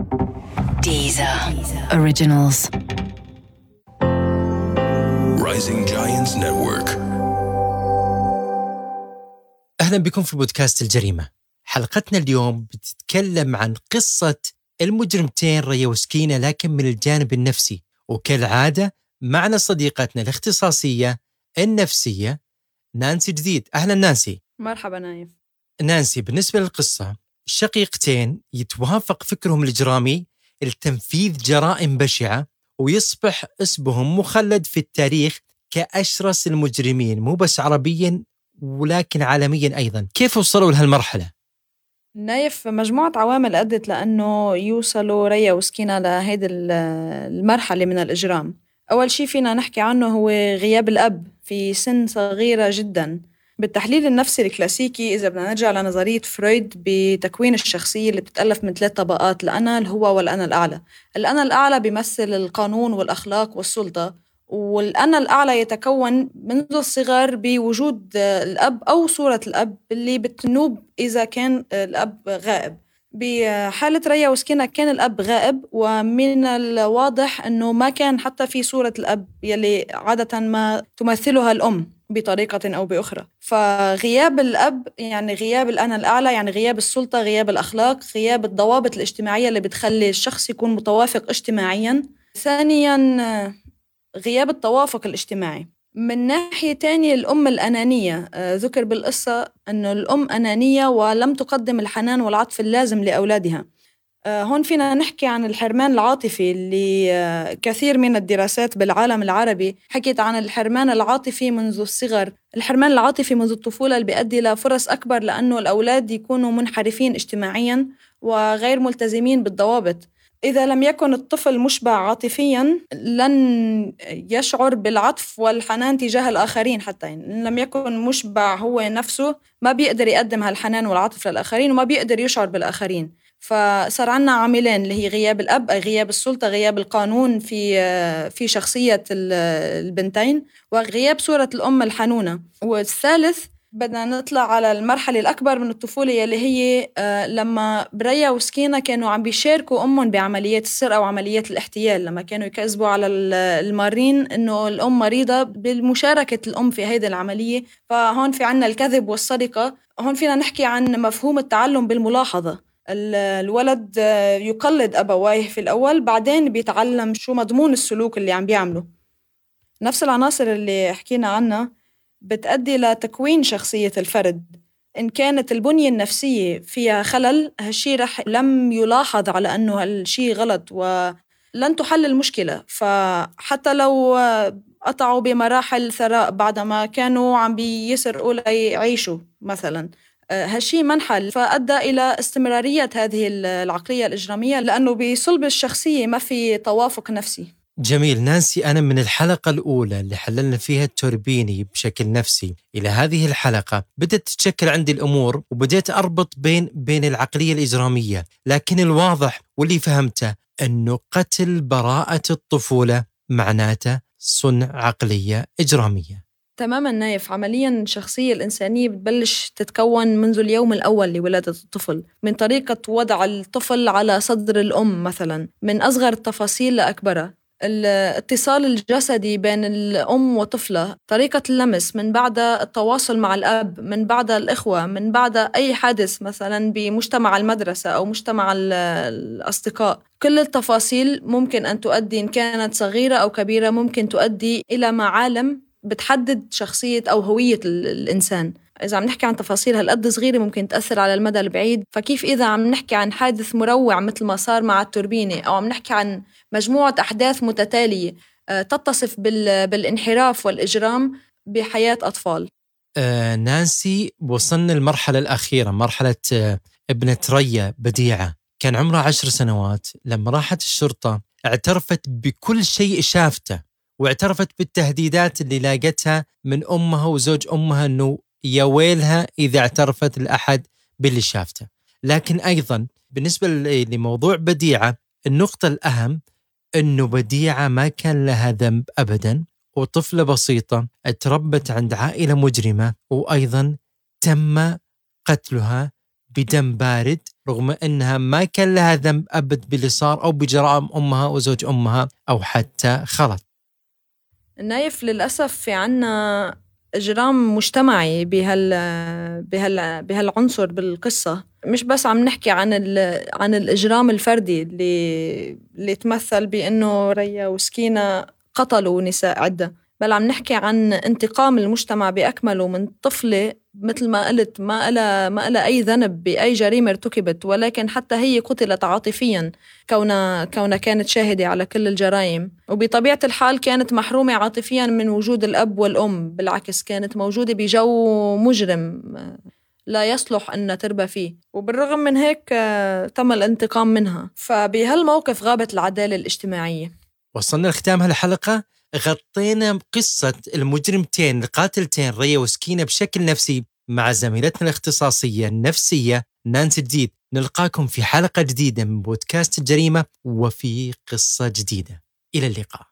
Deezer. Originals. Rising Giants Network. أهلا بكم في بودكاست الجريمة. حلقتنا اليوم بتتكلم عن قصة المجرمتين ريا وسكينه لكن من الجانب النفسي وكالعادة معنا صديقتنا الاختصاصية النفسية نانسي جديد أهلا نانسي. مرحبا نايف نانسي بالنسبة للقصة شقيقتين يتوافق فكرهم الإجرامي لتنفيذ جرائم بشعة ويصبح اسمهم مخلد في التاريخ كأشرس المجرمين مو بس عربيا ولكن عالميا أيضا، كيف وصلوا لهالمرحلة؟ نايف مجموعة عوامل أدت لأنه يوصلوا ريا وسكينة لهيدي ال- المرحلة من الإجرام. أول شيء فينا نحكي عنه هو غياب الأب في سن صغيرة جدا. بالتحليل النفسي الكلاسيكي إذا بدنا نرجع لنظرية فرويد بتكوين الشخصية اللي بتتألف من ثلاث طبقات الأنا الهو والأنا الأعلى. الأنا الأعلى بيمثل القانون والأخلاق والسلطة والأنا الأعلى يتكون منذ الصغر بوجود الأب أو صورة الأب اللي بتنوب إذا كان الأب غائب. بحالة ريا وسكينة كان الأب غائب ومن الواضح أنه ما كان حتى في صورة الأب يلي عادة ما تمثلها الأم. بطريقة أو بأخرى. فغياب الأب يعني غياب الأنا الأعلى يعني غياب السلطة غياب الأخلاق غياب الضوابط الاجتماعية اللي بتخلي الشخص يكون متوافق اجتماعيا. ثانيا غياب التوافق الاجتماعي. من ناحية تانية الأم الأنانية. آه، ذكر بالقصة أنه الأم أنانية ولم تقدم الحنان والعطف اللازم لأولادها. هون فينا نحكي عن الحرمان العاطفي اللي آه، كثير من الدراسات بالعالم العربي حكت عن الحرمان العاطفي منذ الصغر. الحرمان العاطفي منذ الطفولة اللي بيؤدي لفرص أكبر لأنه الأولاد يكونوا منحرفين اجتماعيا وغير ملتزمين بالضوابط. إذا لم يكن الطفل مشبع عاطفيا لن يشعر بالعطف والحنان تجاه الآخرين حتى. يعني إن لم يكن مشبع هو نفسه ما بيقدر يقدم هالحنان والعطف للآخرين وما بيقدر يشعر بالآخرين. فصار عنا عاملين اللي هي غياب الأب أي غياب السلطة غياب القانون في في شخصية ال- البنتين وغياب صورة الأم الحنونة. والثالث بدنا نطلع على المرحلة الأكبر من الطفولة يلي هي آه، لما بريا وسكينة كانوا عم بيشاركوا أمهم بعمليات السرقة وعمليات الاحتيال. لما كانوا يكذبوا على ال- المارين إنه الأم مريضة بالمشاركة الأم في هيدي العملية. فهون في عنا الكذب والسرقة هون فينا نحكي عن مفهوم التعلم بالملاحظة. ال- الولد آه، يقلد أبويه في الأول بعدين بيتعلم شو مضمون السلوك اللي عم بيعمله. نفس العناصر اللي حكينا عنها بتأدي لتكوين شخصية الفرد. إن كانت البنية النفسية فيها خلل هالشي رح لم يلاحظ على أنه هالشي غلط ولن تحل المشكلة. فحتى لو قطعوا بمراحل ثراء بعدما كانوا عم بيسرقوا ليعيشوا مثلا. هالشي ما انحل فأدى إلى استمرارية هذه العقلية الإجرامية لأنه بصلب الشخصية ما في توافق نفسي. جميل. نانسي أنا من الحلقة الأولى اللي حللنا فيها التوربيني بشكل نفسي. إلى هذه الحلقة بدأت تتشكل عندي الأمور وبدأت أربط بين بين العقلية الإجرامية. لكن الواضح واللي فهمته أنه قتل براءة الطفولة معناته صنع عقلية إجرامية. تماما نايف. عمليا الشخصية الإنسانية بتبلش تتكون منذ اليوم الأول لولادة الطفل. من طريقة وضع الطفل على صدر الأم مثلا. من أصغر التفاصيل لأكبرها. الاتصال الجسدي بين الأم وطفلة. طريقة اللمس. من بعد التواصل مع الأب. من بعد الإخوة. من بعد أي حادث مثلا بمجتمع المدرسة أو مجتمع ال- الأصدقاء. كل التفاصيل ممكن أن تؤدي إن كانت صغيرة أو كبيرة ممكن تؤدي إلى معالم بتحدد شخصية أو هوية ال- الإنسان. إذا عم نحكي عن تفاصيل هالقد صغيرة ممكن تأثر على المدى البعيد. فكيف إذا عم نحكي عن حادث مروع مثل ما صار مع التوربينة أو عم نحكي عن مجموعة أحداث متتالية آه، تتصف بال- بالانحراف والإجرام بحياة أطفال؟ آه نانسي وصلنا المرحلة الأخيرة مرحلة آه ابنة ريا بديعة. كان عمرها عشر سنوات. لما راحت الشرطة اعترفت بكل شيء شافته. واعترفت بالتهديدات اللي لاقتها من أمها وزوج أمها أنه يا ويلها إذا اعترفت لأحد باللي شافته. لكن أيضا بالنسبة ل- لموضوع بديعة النقطة الأهم أنه بديعة ما كان لها ذنب أبدا وطفلة بسيطة تربت عند عائلة مجرمة وأيضا تم قتلها بدم بارد رغم أنها ما كان لها ذنب أبد باللي صار أو بجرائم أمها وزوج أمها أو حتى خلط. النايف للأسف في عنا إجرام مجتمعي بهال بهال بهالعنصر بالقصة. مش بس عم نحكي عن عن الإجرام الفردي اللي اللي تمثل بأنه ريا وسكينة قتلوا نساء عدة. بل عم نحكي عن انتقام المجتمع بأكمله من طفلة مثل ما قلت ما لها ما لها أي ذنب بأي جريمة ارتكبت ولكن حتى هي قتلت عاطفيا كونها كونها كانت شاهدة على كل الجرائم. وبطبيعة الحال كانت محرومة عاطفيا من وجود الأب والأم بالعكس كانت موجودة بجو مجرم لا يصلح أن تربى فيه. وبالرغم من هيك تم الانتقام منها. فبهالموقف غابت العدالة الاجتماعية. وصلنا لختام هالحلقة. غطينا قصة المجرمتين القاتلتين ريا وسكينة بشكل نفسي مع زميلتنا الاختصاصية النفسية نانسي جديد. نلقاكم في حلقة جديدة من بودكاست الجريمة وفي قصة جديدة. إلى اللقاء.